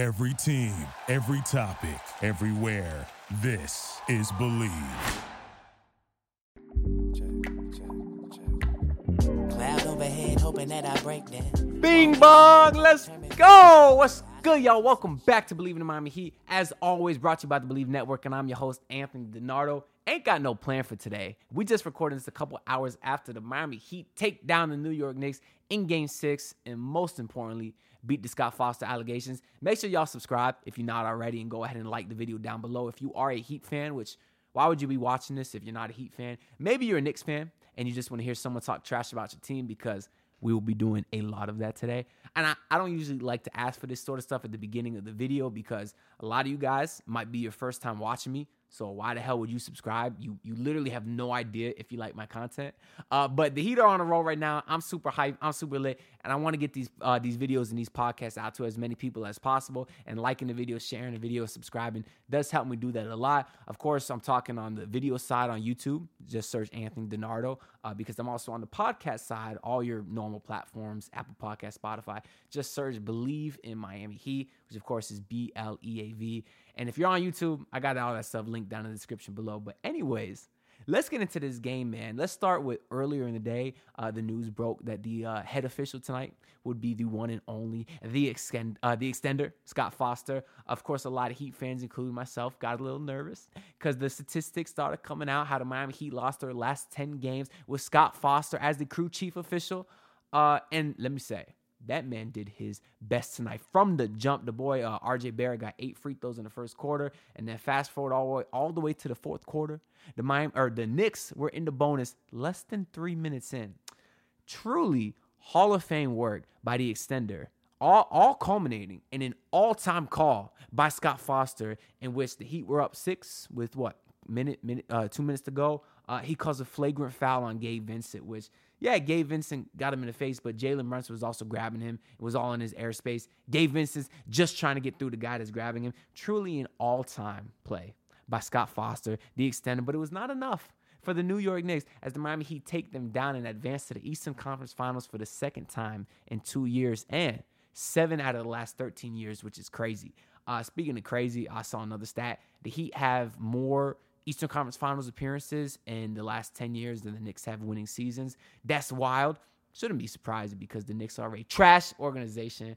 Every team, every topic, everywhere. This is Bleav. Cloud overhead, hoping that I break that. Bing bong, let's go. What's good, y'all? Welcome back to Bleav in the Miami Heat. As always, brought to you by the Bleav Network, and I'm your host, Anthony DiNardo. Ain't got no plan for today. We just recorded this a couple hours after the Miami Heat take down the New York Knicks in game six, and most importantly, beat the Scott Foster allegations. Make sure y'all subscribe if you're not already, and go ahead and like the video down below. If you are a Heat fan, which why would you be watching this if you're not a Heat fan? Maybe you're a Knicks fan and you just want to hear someone talk trash about your team because we will be doing a lot of that today. And I, I don't usually like to ask for this sort of stuff at the beginning of the video because a lot of you guys might be your first time watching me. So why the hell would you subscribe? You you literally have no idea if you like my content. Uh, but the Heat are on a roll right now. I'm super hyped. I'm super lit, and I want to get these uh, these videos and these podcasts out to as many people as possible. And liking the video, sharing the video, subscribing does help me do that a lot. Of course, I'm talking on the video side on YouTube. Just search Anthony DiNardo uh, because I'm also on the podcast side. All your normal platforms, Apple Podcast, Spotify. Just search "Bleav in Miami Heat," which of course is B L E A V. And if you're on YouTube, I got all that stuff linked down in the description below. But, anyways, let's get into this game, man. Let's start with earlier in the day. Uh, the news broke that the uh, head official tonight would be the one and only the extend uh, the extender Scott Foster. Of course, a lot of Heat fans, including myself, got a little nervous because the statistics started coming out how the Miami Heat lost their last ten games with Scott Foster as the crew chief official. Uh, and let me say, that man did his best tonight from the jump. The boy uh, RJ Barrett got eight free throws in the first quarter, and then fast forward all the way all the way to the fourth quarter. The Miami or the Knicks were in the bonus less than three minutes in. Truly Hall of Fame work by the extender. All, all culminating in an all-time call by Scott Foster, in which the Heat were up six with what minute minute uh, two minutes to go. Uh, he calls a flagrant foul on Gabe Vincent, which yeah, Gabe Vincent got him in the face, but Jalen Brunson was also grabbing him. It was all in his airspace. Gabe Vincent's just trying to get through the guy that's grabbing him. Truly an all-time play by Scott Foster, the extender, but it was not enough for the New York Knicks as the Miami Heat take them down and advance to the Eastern Conference Finals for the second time in two years and seven out of the last 13 years, which is crazy. Uh, speaking of crazy, I saw another stat. The Heat have more Eastern Conference Finals appearances in the last 10 years than the Knicks have winning seasons. That's wild. Shouldn't be surprising because the Knicks are a trash organization.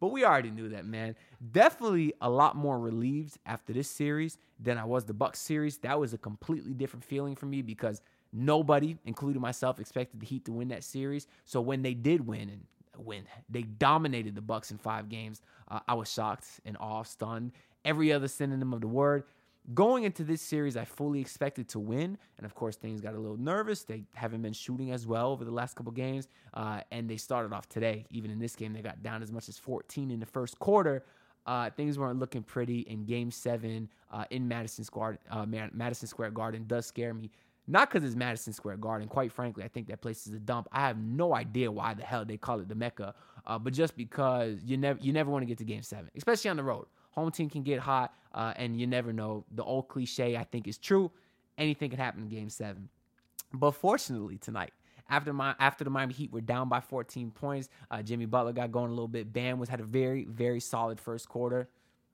But we already knew that, man. Definitely a lot more relieved after this series than I was the Bucks series. That was a completely different feeling for me because nobody, including myself, expected the Heat to win that series. So when they did win and when they dominated the Bucks in five games, uh, I was shocked and awe, stunned. Every other synonym of the word. Going into this series, I fully expected to win, and of course, things got a little nervous. They haven't been shooting as well over the last couple games, uh, and they started off today. Even in this game, they got down as much as 14 in the first quarter. Uh, things weren't looking pretty in Game Seven uh, in Madison Square. Uh, Madison Square Garden does scare me, not because it's Madison Square Garden. Quite frankly, I think that place is a dump. I have no idea why the hell they call it the Mecca, uh, but just because you never you never want to get to Game Seven, especially on the road. Home team can get hot, uh, and you never know. The old cliche, I think, is true. Anything can happen in Game Seven. But fortunately, tonight, after my after the Miami Heat were down by 14 points, uh, Jimmy Butler got going a little bit. Bam was had a very very solid first quarter,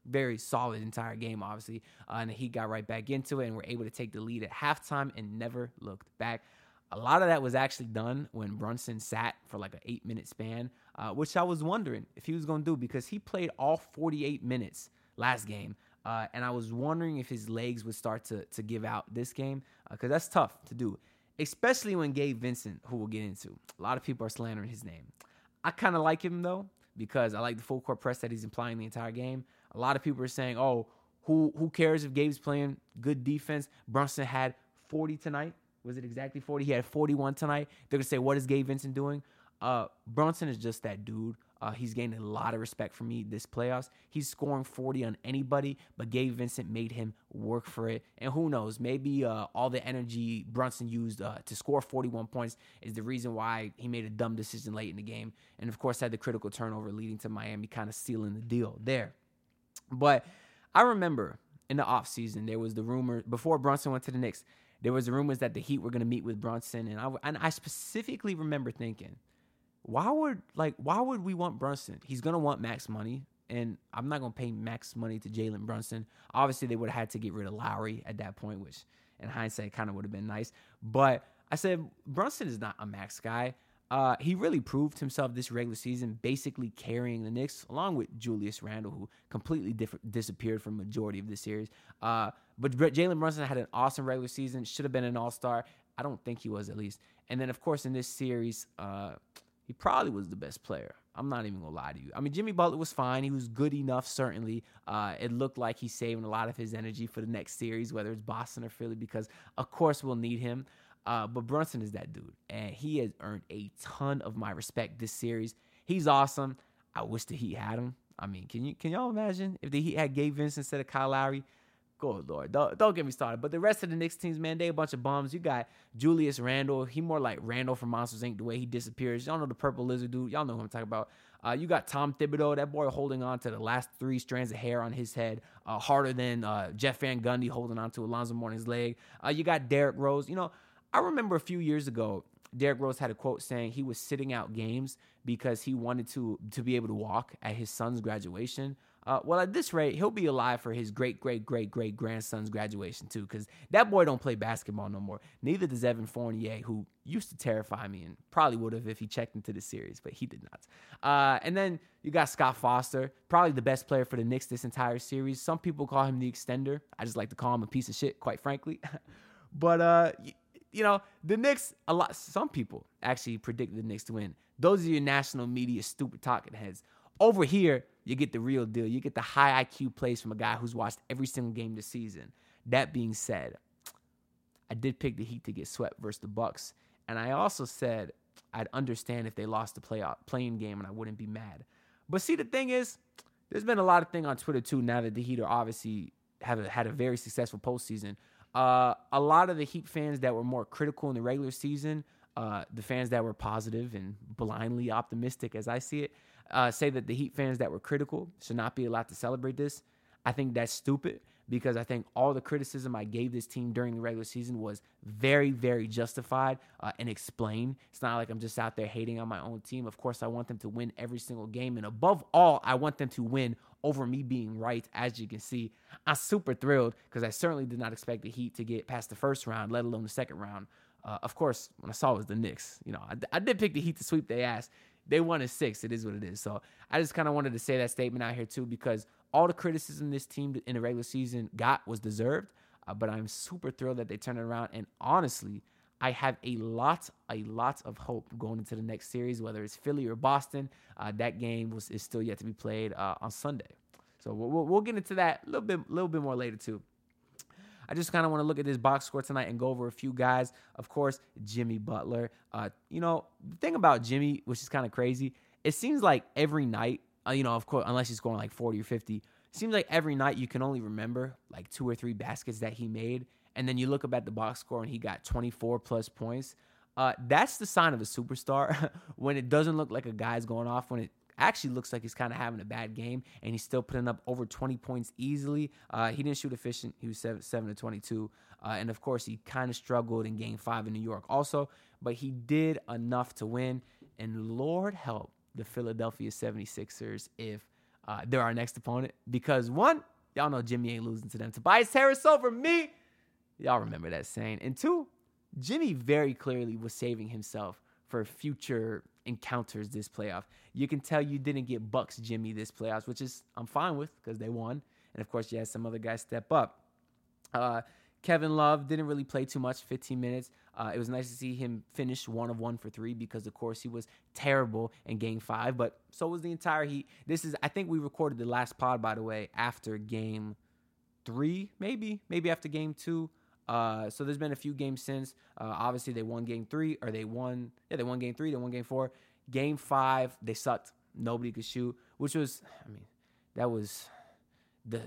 very solid entire game, obviously. Uh, and the Heat got right back into it and were able to take the lead at halftime and never looked back. A lot of that was actually done when Brunson sat for like an eight minute span uh, which I was wondering if he was going to do because he played all 48 minutes last game. Uh, and I was wondering if his legs would start to, to give out this game because uh, that's tough to do, especially when Gabe Vincent, who we'll get into, a lot of people are slandering his name. I kind of like him though because I like the full court press that he's implying the entire game. A lot of people are saying, "Oh, who who cares if Gabe's playing good defense?" Brunson had 40 tonight. Was it exactly 40? He had 41 tonight. They're gonna say, "What is Gabe Vincent doing?" Uh, Brunson is just that dude. Uh, he's gained a lot of respect from me this playoffs. He's scoring 40 on anybody, but Gabe Vincent made him work for it. And who knows, maybe uh, all the energy Brunson used uh, to score 41 points is the reason why he made a dumb decision late in the game. And of course, had the critical turnover leading to Miami kind of sealing the deal there. But I remember in the offseason, there was the rumor before Brunson went to the Knicks, there was rumors that the Heat were going to meet with Brunson. And I, and I specifically remember thinking, why would like why would we want Brunson? He's gonna want max money and I'm not gonna pay max money to Jalen Brunson. Obviously, they would have had to get rid of Lowry at that point, which in hindsight kind of would have been nice. But I said Brunson is not a max guy. Uh, he really proved himself this regular season, basically carrying the Knicks along with Julius Randle, who completely diff- disappeared from majority of the series. Uh, but Jalen Brunson had an awesome regular season, should have been an All Star. I don't think he was at least. And then of course in this series, uh, he probably was the best player. I'm not even gonna lie to you. I mean, Jimmy Butler was fine. He was good enough, certainly. Uh, it looked like he's saving a lot of his energy for the next series, whether it's Boston or Philly, because of course we'll need him. Uh, but Brunson is that dude, and he has earned a ton of my respect this series. He's awesome. I wish the Heat had him. I mean, can you can y'all imagine if the Heat had Gabe Vincent instead of Kyle Lowry? Good lord, don't, don't get me started. But the rest of the Knicks teams, man, they a bunch of bums. You got Julius Randle. He more like Randall from Monsters Inc. The way he disappears. Y'all know the purple lizard dude. Y'all know who I'm talking about. Uh, you got Tom Thibodeau, that boy holding on to the last three strands of hair on his head, uh, harder than uh, Jeff Van Gundy holding on to Alonzo Mourning's leg. Uh, you got Derrick Rose. You know, I remember a few years ago, Derrick Rose had a quote saying he was sitting out games because he wanted to to be able to walk at his son's graduation. Uh, well, at this rate, he'll be alive for his great, great, great, great grandson's graduation too, because that boy don't play basketball no more. Neither does Evan Fournier, who used to terrify me and probably would have if he checked into the series, but he did not. Uh, and then you got Scott Foster, probably the best player for the Knicks this entire series. Some people call him the extender. I just like to call him a piece of shit, quite frankly. but uh, you know, the Knicks, a lot, some people actually predicted the Knicks to win. Those are your national media stupid talking heads. Over here, you get the real deal. You get the high IQ plays from a guy who's watched every single game this season. That being said, I did pick the Heat to get swept versus the Bucks, and I also said I'd understand if they lost the playoff playing game, and I wouldn't be mad. But see, the thing is, there's been a lot of thing on Twitter too. Now that the Heat are obviously have a, had a very successful postseason, uh, a lot of the Heat fans that were more critical in the regular season, uh, the fans that were positive and blindly optimistic, as I see it, uh, say that the Heat fans that were critical should not be allowed to celebrate this. I think that's stupid because I think all the criticism I gave this team during the regular season was very, very justified uh, and explained. It's not like I'm just out there hating on my own team. Of course, I want them to win every single game. And above all, I want them to win over me being right. As you can see, I'm super thrilled because I certainly did not expect the Heat to get past the first round, let alone the second round. Uh, of course, when I saw it was the Knicks, you know, I, I did pick the Heat to sweep their ass. They won in six. It is what it is. So I just kind of wanted to say that statement out here too because all the criticism this team in the regular season got was deserved. Uh, but I'm super thrilled that they turned it around. And honestly, I have a lot, a lot of hope going into the next series, whether it's Philly or Boston. Uh, that game was is still yet to be played uh, on Sunday. So we'll, we'll get into that a little bit, little bit more later too. I just kind of want to look at this box score tonight and go over a few guys. Of course, Jimmy Butler. Uh, you know, the thing about Jimmy, which is kind of crazy, it seems like every night, uh, you know, of course, unless he's scoring like 40 or 50, it seems like every night you can only remember like two or three baskets that he made. And then you look up at the box score and he got 24 plus points. Uh, that's the sign of a superstar when it doesn't look like a guy's going off, when it actually looks like he's kind of having a bad game, and he's still putting up over 20 points easily. Uh, he didn't shoot efficient. He was 7, seven to 22. Uh, and of course, he kind of struggled in game five in New York also, but he did enough to win. And Lord help the Philadelphia 76ers if uh, they're our next opponent. Because one, y'all know Jimmy ain't losing to them. Tobias Harris over me. Y'all remember that saying. And two, Jimmy very clearly was saving himself for future encounters this playoff. You can tell you didn't get Bucks Jimmy this playoffs, which is I'm fine with because they won. And of course, you had some other guys step up. Uh, Kevin Love didn't really play too much, 15 minutes. Uh, it was nice to see him finish one of one for three because, of course, he was terrible in game five, but so was the entire Heat. This is, I think we recorded the last pod, by the way, after game three, maybe, maybe after game two. Uh, so there's been a few games since. Uh, obviously, they won game three, or they won, yeah, they won game three, they won game four. Game five, they sucked. Nobody could shoot, which was, I mean, that was the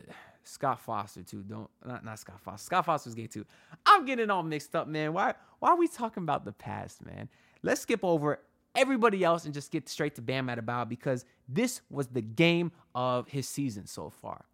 Scott Foster too. Don't not not Scott Foster. Scott Foster's gay too. I'm getting all mixed up, man. Why why are we talking about the past, man? Let's skip over everybody else and just get straight to Bam Adebayo because this was the game of his season so far.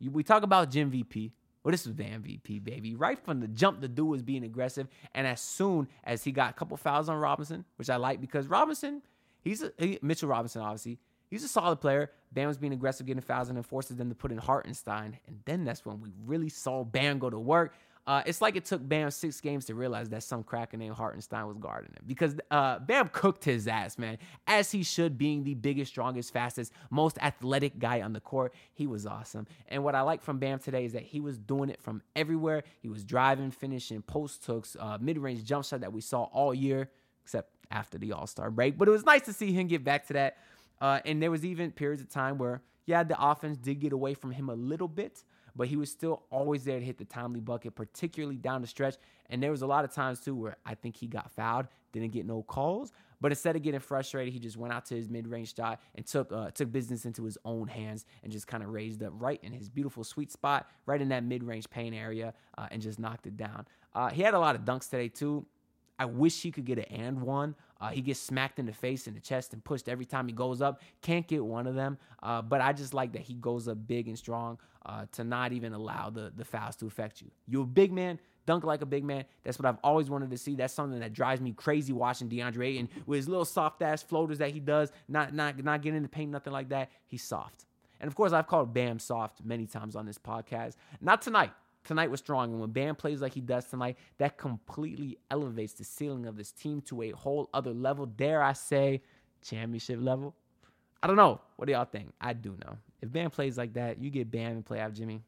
We talk about Jim VP. Well, this was the MVP, baby. Right from the jump, the dude was being aggressive. And as soon as he got a couple fouls on Robinson, which I like because Robinson, he's a, he, Mitchell Robinson, obviously, he's a solid player. Bam was being aggressive, getting fouls, and then forces them to put in Hartenstein. And then that's when we really saw Bam go to work. Uh, it's like it took Bam six games to realize that some cracker named Hartenstein was guarding him because uh, Bam cooked his ass, man, as he should, being the biggest, strongest, fastest, most athletic guy on the court. He was awesome. And what I like from Bam today is that he was doing it from everywhere. He was driving, finishing, post hooks, uh, mid range jump shot that we saw all year, except after the All Star break. But it was nice to see him get back to that. Uh, and there was even periods of time where, yeah, the offense did get away from him a little bit but he was still always there to hit the timely bucket, particularly down the stretch. And there was a lot of times too where I think he got fouled, didn't get no calls, but instead of getting frustrated, he just went out to his mid-range shot and took uh, took business into his own hands and just kind of raised up right in his beautiful sweet spot, right in that mid-range paint area, uh, and just knocked it down. Uh, he had a lot of dunks today too. I wish he could get an and one. Uh, he gets smacked in the face and the chest and pushed every time he goes up. Can't get one of them. Uh, but I just like that he goes up big and strong uh, to not even allow the, the fouls to affect you. You're a big man, dunk like a big man. That's what I've always wanted to see. That's something that drives me crazy watching DeAndre Ayton with his little soft ass floaters that he does, not not not getting in the paint, nothing like that. He's soft. And of course, I've called Bam soft many times on this podcast. Not tonight. Tonight was strong. And when Bam plays like he does tonight, that completely elevates the ceiling of this team to a whole other level. Dare I say, championship level? I don't know. What do y'all think? I do know. If Bam plays like that, you get Bam and play out Jimmy.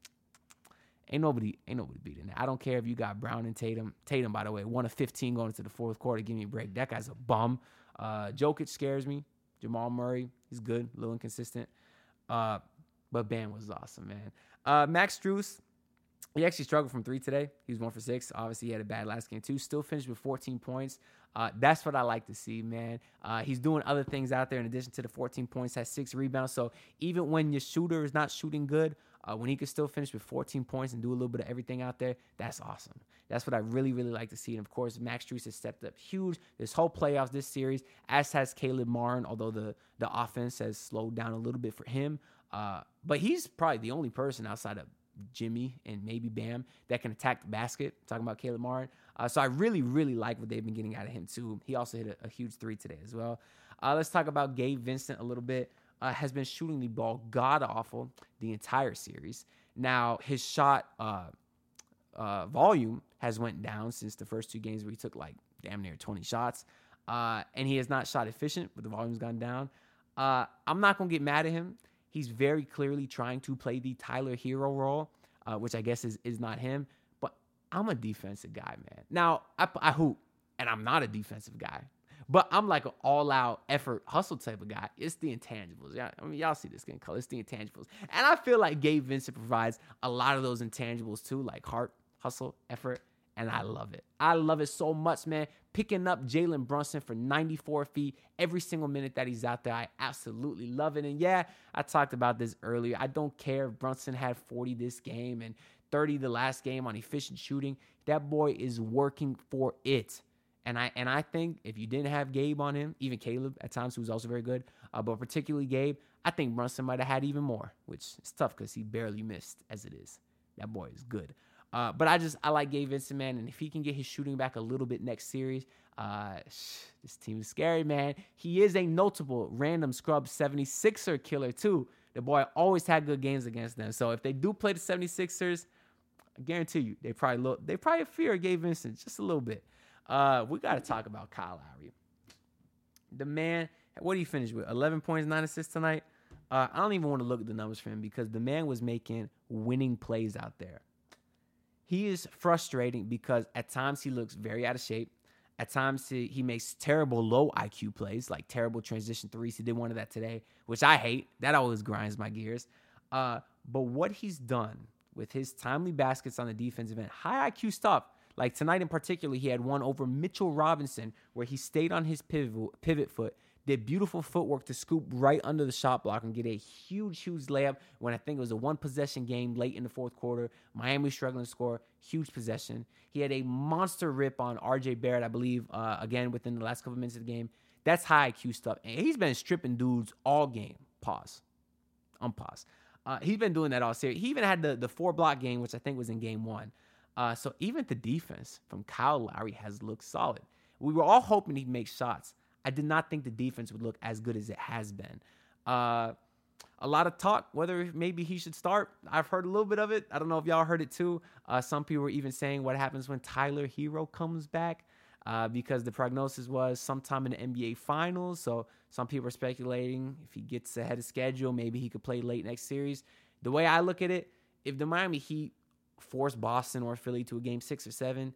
Ain't nobody, ain't nobody beating that. I don't care if you got Brown and Tatum. Tatum, by the way, one of 15 going into the fourth quarter. Give me a break. That guy's a bum. Uh, Jokic scares me. Jamal Murray, he's good, a little inconsistent. Uh, but Bam was awesome, man. Uh, Max Strus, he actually struggled from three today. He was one for six. Obviously, he had a bad last game too. Still finished with 14 points. Uh, that's what I like to see, man. Uh, he's doing other things out there in addition to the 14 points, has six rebounds. So even when your shooter is not shooting good, uh, when he can still finish with 14 points and do a little bit of everything out there, that's awesome. That's what I really, really like to see. And of course, Max Strus has stepped up huge this whole playoffs, this series, as has Caleb Martin, although the, the offense has slowed down a little bit for him. Uh, but he's probably the only person outside of Jimmy and maybe Bam that can attack the basket. Talking about Caleb Martin. Uh, so I really, really like what they've been getting out of him too. He also hit a, a huge three today as well. Uh, let's talk about Gabe Vincent a little bit. Uh, has been shooting the ball god awful the entire series. Now his shot uh, uh, volume has went down since the first two games where he took like damn near 20 shots, uh, and he has not shot efficient, but the volume's gone down. I'm not gonna get mad at him He's very clearly trying to play the Tyler Herro role, uh, which I guess is, is not him. But I'm a defensive guy, man. Now, I, I hoop, and I'm not a defensive guy. But I'm like an all out effort hustle type of guy. It's the intangibles. Yeah, I mean, y'all see this skin color. It's the intangibles. And I feel like Gabe Vincent provides a lot of those intangibles too, like heart, hustle, effort, and I love it. I love it so much, man. Picking up Jalen Brunson for 94 feet every single minute that he's out there, I absolutely love it. And yeah, I talked about this earlier. I don't care if Brunson had 40 this game and 30 the last game on efficient shooting. That boy is working for it. And I and I think if you didn't have Gabe on him, even Caleb at times who was also very good, uh, but particularly Gabe, I think Brunson might have had even more, which is tough because he barely missed as it is. That boy is good. Uh, but I just I like Gabe Vincent, man, and if he can get his shooting back a little bit next series, uh, this team is scary, man. He is a notable random scrub 76er killer too. The boy always had good games against them. So if they do play the 76ers, I guarantee you they probably look they probably fear Gabe Vincent just a little bit. Uh, we got to talk about Kyle Lowry. The man, what did he finish with? 11 points, nine assists tonight. Uh, I don't even want to look at the numbers for him because the man was making winning plays out there he is frustrating because at times he looks very out of shape. At times he, he makes terrible low IQ plays, like terrible transition threes. He did one of that today, which I hate. That always grinds my gears. Uh, but what he's done with his timely baskets on the defensive end, high IQ stuff. Like tonight in particular, he had one over Mitchell Robinson where he stayed on his pivot, pivot foot did beautiful footwork to scoop right under the shot block and get a huge, huge layup when I think it was a one possession game late in the fourth quarter. Miami struggling to score, huge possession. He had a monster rip on RJ Barrett, I believe, uh, again within the last couple minutes of the game. That's high IQ stuff. And he's been stripping dudes all game. Pause. Unpause. Uh, he's been doing that all series. He even had the, the four block game, which I think was in game one. Uh, so even the defense from Kyle Lowry has looked solid. We were all hoping he'd make shots. I did not think the defense would look as good as it has been. Uh, a lot of talk whether maybe he should start. I've heard a little bit of it. I don't know if y'all heard it too. Uh, some people were even saying what happens when Tyler Herro comes back. Uh, because the prognosis was sometime in the NBA Finals. So some people are speculating if he gets ahead of schedule, maybe he could play late next series. The way I look at it, if the Miami Heat force Boston or Philly to a game six or seven,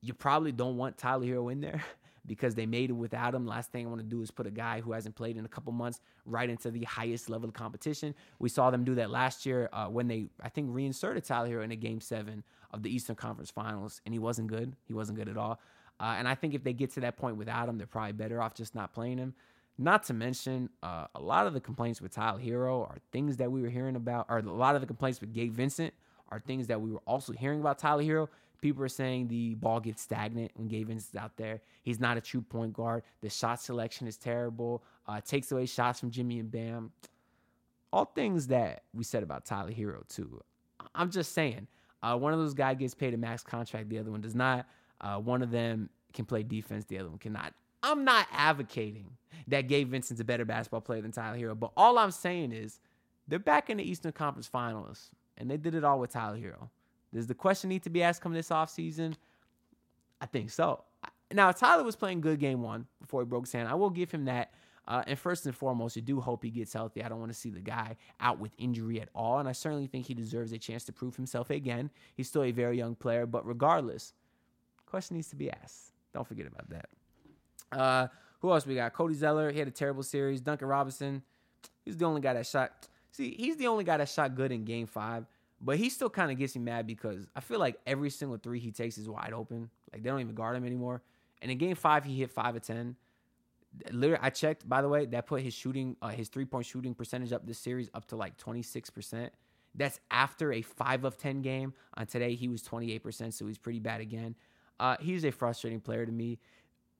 you probably don't want Tyler Herro in there because they made it without him. Last thing I want to do is put a guy who hasn't played in a couple months right into the highest level of competition. We saw them do that last year uh, when they, I think, reinserted Tyler Herro in a game seven of the Eastern Conference Finals, and he wasn't good. He wasn't good at all. Uh, and I think if they get to that point without him, they're probably better off just not playing him. Not to mention, uh, a lot of the complaints with Tyler Herro are things that we were hearing about, or a lot of the complaints with Gabe Vincent are things that we were also hearing about Tyler Herro. People are saying the ball gets stagnant when Gavins Vincent's out there. He's not a true point guard. The shot selection is terrible. Uh, takes away shots from Jimmy and Bam. All things that we said about Tyler Herro too. I'm just saying, uh, one of those guys gets paid a max contract, the other one does not. Uh, one of them can play defense, the other one cannot. I'm not advocating that Gabe Vincent's a better basketball player than Tyler Herro, but all I'm saying is they're back in the Eastern Conference Finals, and they did it all with Tyler Herro. Does the question need to be asked coming this offseason? I think so. Now, Tyler was playing good game one before he broke his hand. I will give him that. Uh, and first and foremost, I do hope he gets healthy. I don't want to see the guy out with injury at all. And I certainly think he deserves a chance to prove himself again. He's still a very young player, but regardless, question needs to be asked. Don't forget about that. Uh, who else we got? Cody Zeller. He had a terrible series. Duncan Robinson. He's the only guy that shot. See, he's the only guy that shot good in game five. But he still kind of gets me mad because I feel like every single three he takes is wide open. Like they don't even guard him anymore. And in game five, he hit five of ten. Literally, I checked. By the way, that put his shooting, uh, his three point shooting percentage up this series up to like twenty six percent. That's after a five of ten game. On today, he was twenty eight percent, so he's pretty bad again. Uh, he's a frustrating player to me.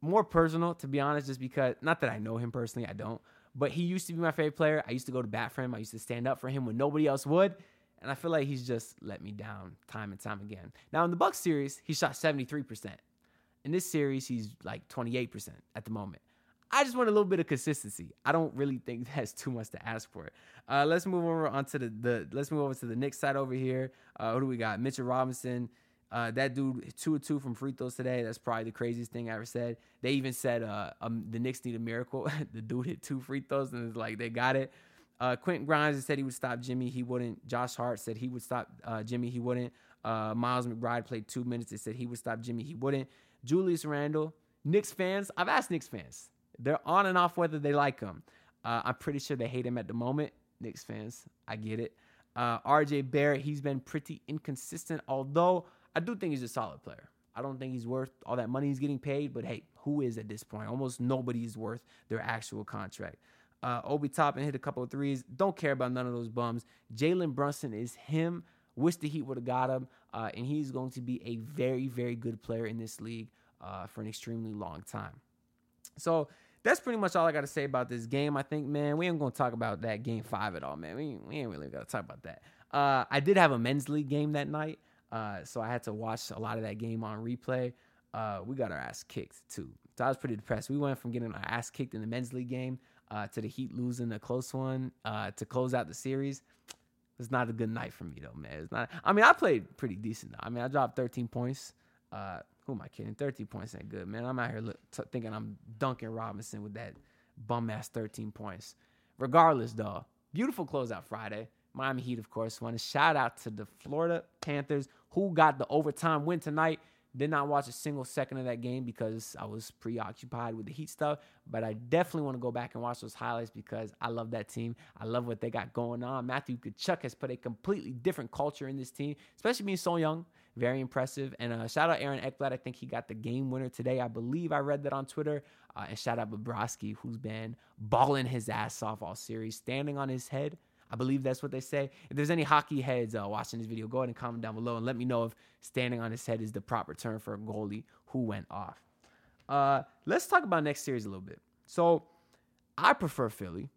More personal, to be honest, just because not that I know him personally, I don't. But he used to be my favorite player. I used to go to bat for him. I used to stand up for him when nobody else would. And I feel like he's just let me down time and time again. Now in the Bucks series, he shot 73%. In this series, he's like 28% at the moment. I just want a little bit of consistency. I don't really think that's too much to ask for. Uh, let's move over onto the, the let's move over to the Knicks side over here. Uh, who do we got? Mitchell Robinson. Uh, that dude two or two from free throws today. That's probably the craziest thing I ever said. They even said uh, um, the Knicks need a miracle. the dude hit two free throws and it's like they got it. Uh, Quentin Grimes said he would stop Jimmy. He wouldn't. Josh Hart said he would stop uh, Jimmy. He wouldn't. Uh, Miles McBride played two minutes. They said he would stop Jimmy. He wouldn't. Julius Randle. Knicks fans. I've asked Knicks fans. They're on and off whether they like him. Uh, I'm pretty sure they hate him at the moment. Knicks fans. I get it. Uh, RJ Barrett. He's been pretty inconsistent, although I do think he's a solid player. I don't think he's worth all that money he's getting paid, but hey, who is at this point? Almost nobody is worth their actual contract. Uh, Obi Toppin hit a couple of threes. Don't care about none of those bums. Jalen Brunson is him. Wish the Heat would have got him. Uh, and he's going to be a very, very good player in this league uh, for an extremely long time. So that's pretty much all I got to say about this game. I think, man, we ain't going to talk about that game five at all, man. We, we ain't really got to talk about that. Uh, I did have a men's league game that night. Uh, so I had to watch a lot of that game on replay. Uh, we got our ass kicked too. So I was pretty depressed. We went from getting our ass kicked in the men's league game uh, to the Heat losing a close one uh, to close out the series. It's not a good night for me though, man. It's not. I mean, I played pretty decent. Though. I mean, I dropped 13 points. Uh, who am I kidding? 13 points ain't good, man. I'm out here look, t- thinking I'm Duncan Robinson with that bum ass 13 points. Regardless, though, beautiful closeout Friday. Miami Heat, of course, won. Shout out to the Florida Panthers who got the overtime win tonight. Did not watch a single second of that game because I was preoccupied with the Heat stuff. But I definitely want to go back and watch those highlights because I love that team. I love what they got going on. Matthew Tkachuk has put a completely different culture in this team, especially being so young. Very impressive. And uh, shout out Aaron Ekblad. I think he got the game winner today. I believe I read that on Twitter. Uh, and shout out Bobrovsky, who's been balling his ass off all series, standing on his head I believe that's what they say. If there's any hockey heads uh, watching this video, go ahead and comment down below and let me know if standing on his head is the proper term for a goalie who went off. Uh, let's talk about next series a little bit. So I prefer Philly.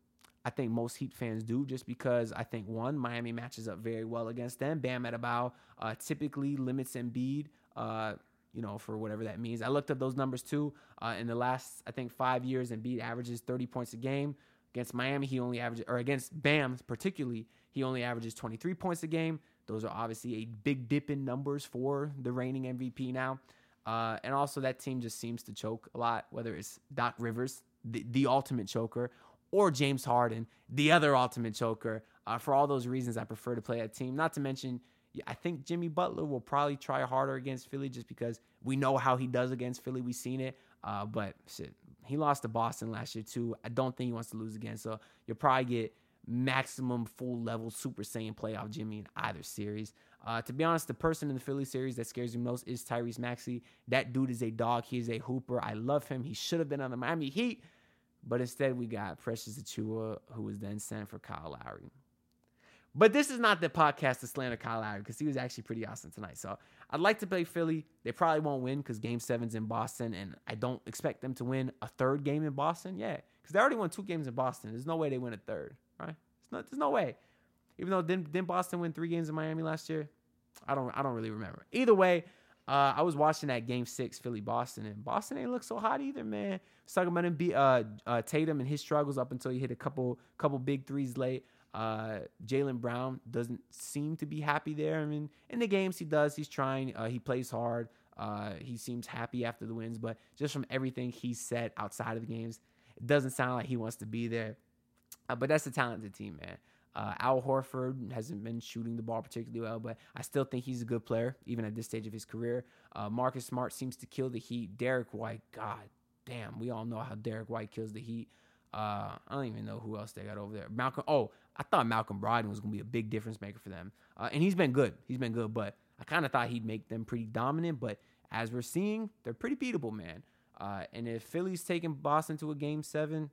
I think most Heat fans do just because I think one, Miami matches up very well against them. Bam Adebayo uh, typically limits Embiid, uh, you know, for whatever that means. I looked up those numbers too. Uh, in the last, I think, five years, Embiid averages 30 points a game Against Miami, he only averages, or against Bam particularly, he only averages 23 points a game. Those are obviously a big dip in numbers for the reigning MVP now. Uh, and also, that team just seems to choke a lot, whether it's Doc Rivers, the, the ultimate choker, or James Harden, the other ultimate choker. Uh, for all those reasons, I prefer to play that team. Not to mention, I think Jimmy Butler will probably try harder against Philly just because we know how he does against Philly. We've seen it. Uh, but shit, he lost to Boston last year too. I don't think he wants to lose again. So you'll probably get maximum full level Super Saiyan playoff Jimmy in either series. Uh, to be honest, the person in the Philly series that scares me most is Tyrese Maxey. That dude is a dog. He is a hooper. I love him. He should have been on the Miami Heat, but instead we got Precious Achiuwa, who was then sent for Kyle Lowry. But this is not the podcast to slander Kyle Lowry because he was actually pretty awesome tonight. So I'd like to play Philly. They probably won't win because Game Seven's in Boston, and I don't expect them to win a third game in Boston. yet because they already won two games in Boston. There's no way they win a third, right? Not, there's no way. Even though didn't, didn't Boston win three games in Miami last year? I don't I don't really remember. Either way, uh, I was watching that Game Six Philly Boston, and Boston ain't look so hot either, man. It's talking about him be uh, uh, Tatum and his struggles up until he hit a couple couple big threes late. Uh, Jaylen Brown doesn't seem to be happy there. I mean, in the games he does, he's trying. Uh, he plays hard. Uh, he seems happy after the wins, but just from everything he said outside of the games, it doesn't sound like he wants to be there. Uh, but that's a talented team, man. Uh, Al Horford hasn't been shooting the ball particularly well, but I still think he's a good player, even at this stage of his career. Uh, Marcus Smart seems to kill the Heat. Derrick White, God damn, we all know how Derrick White kills the Heat. Uh, I don't even know who else they got over there. Malcolm. Oh, I thought Malcolm Brogdon was going to be a big difference maker for them, uh, and he's been good. He's been good, but I kind of thought he'd make them pretty dominant. But as we're seeing, they're pretty beatable, man. Uh, and if Philly's taking Boston to a game seven,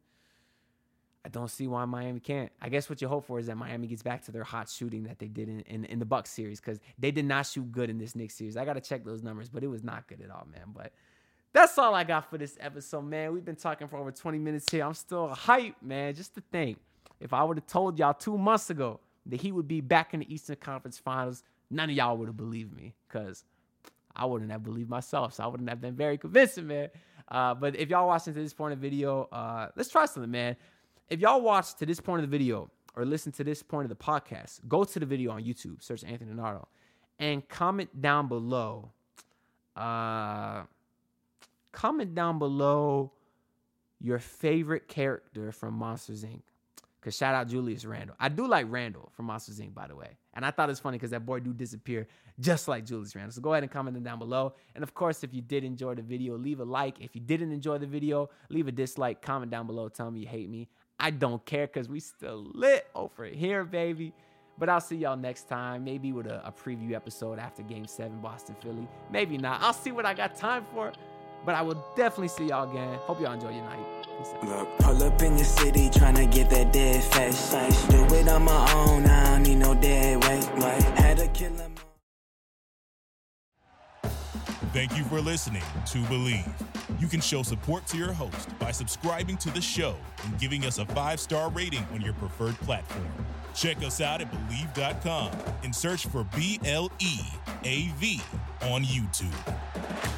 I don't see why Miami can't. I guess what you hope for is that Miami gets back to their hot shooting that they did in, in, in the Bucks series because they did not shoot good in this Knicks series. I got to check those numbers, but it was not good at all, man. But that's all I got for this episode, man. We've been talking for over 20 minutes here. I'm still hype, man. Just to think, if I would have told y'all two months ago that he would be back in the Eastern Conference Finals, none of y'all would have believed me because I wouldn't have believed myself. So I wouldn't have been very convincing, man. Uh, but if y'all watching to this point of the video, uh, let's try something, man. If y'all watch to this point of the video or listen to this point of the podcast, go to the video on YouTube, search Anthony Nardo, and comment down below. Uh, comment down below your favorite character from Monsters Inc. Cause shout out Julius Randle. I do like Randall from Monsters Inc. By the way, and I thought it was funny because that boy do disappear just like Julius Randle. So go ahead and comment down below. And of course, if you did enjoy the video, leave a like. If you didn't enjoy the video, leave a dislike. Comment down below. Tell me you hate me. I don't care because we still lit over here, baby. But I'll see y'all next time. Maybe with a, a preview episode after Game Seven, Boston Philly. Maybe not. I'll see what I got time for. But I will definitely see y'all again. Hope y'all enjoy your night. Peace out. Look, pull up in your city tryna get that dead face. Do it on my own, I don't need no dead weight. Wait, had to kill him. Thank you for listening to Bleav. You can show support to your host by subscribing to the show and giving us a five star rating on your preferred platform. Check us out at Bleav.com and search for B L E A V on YouTube.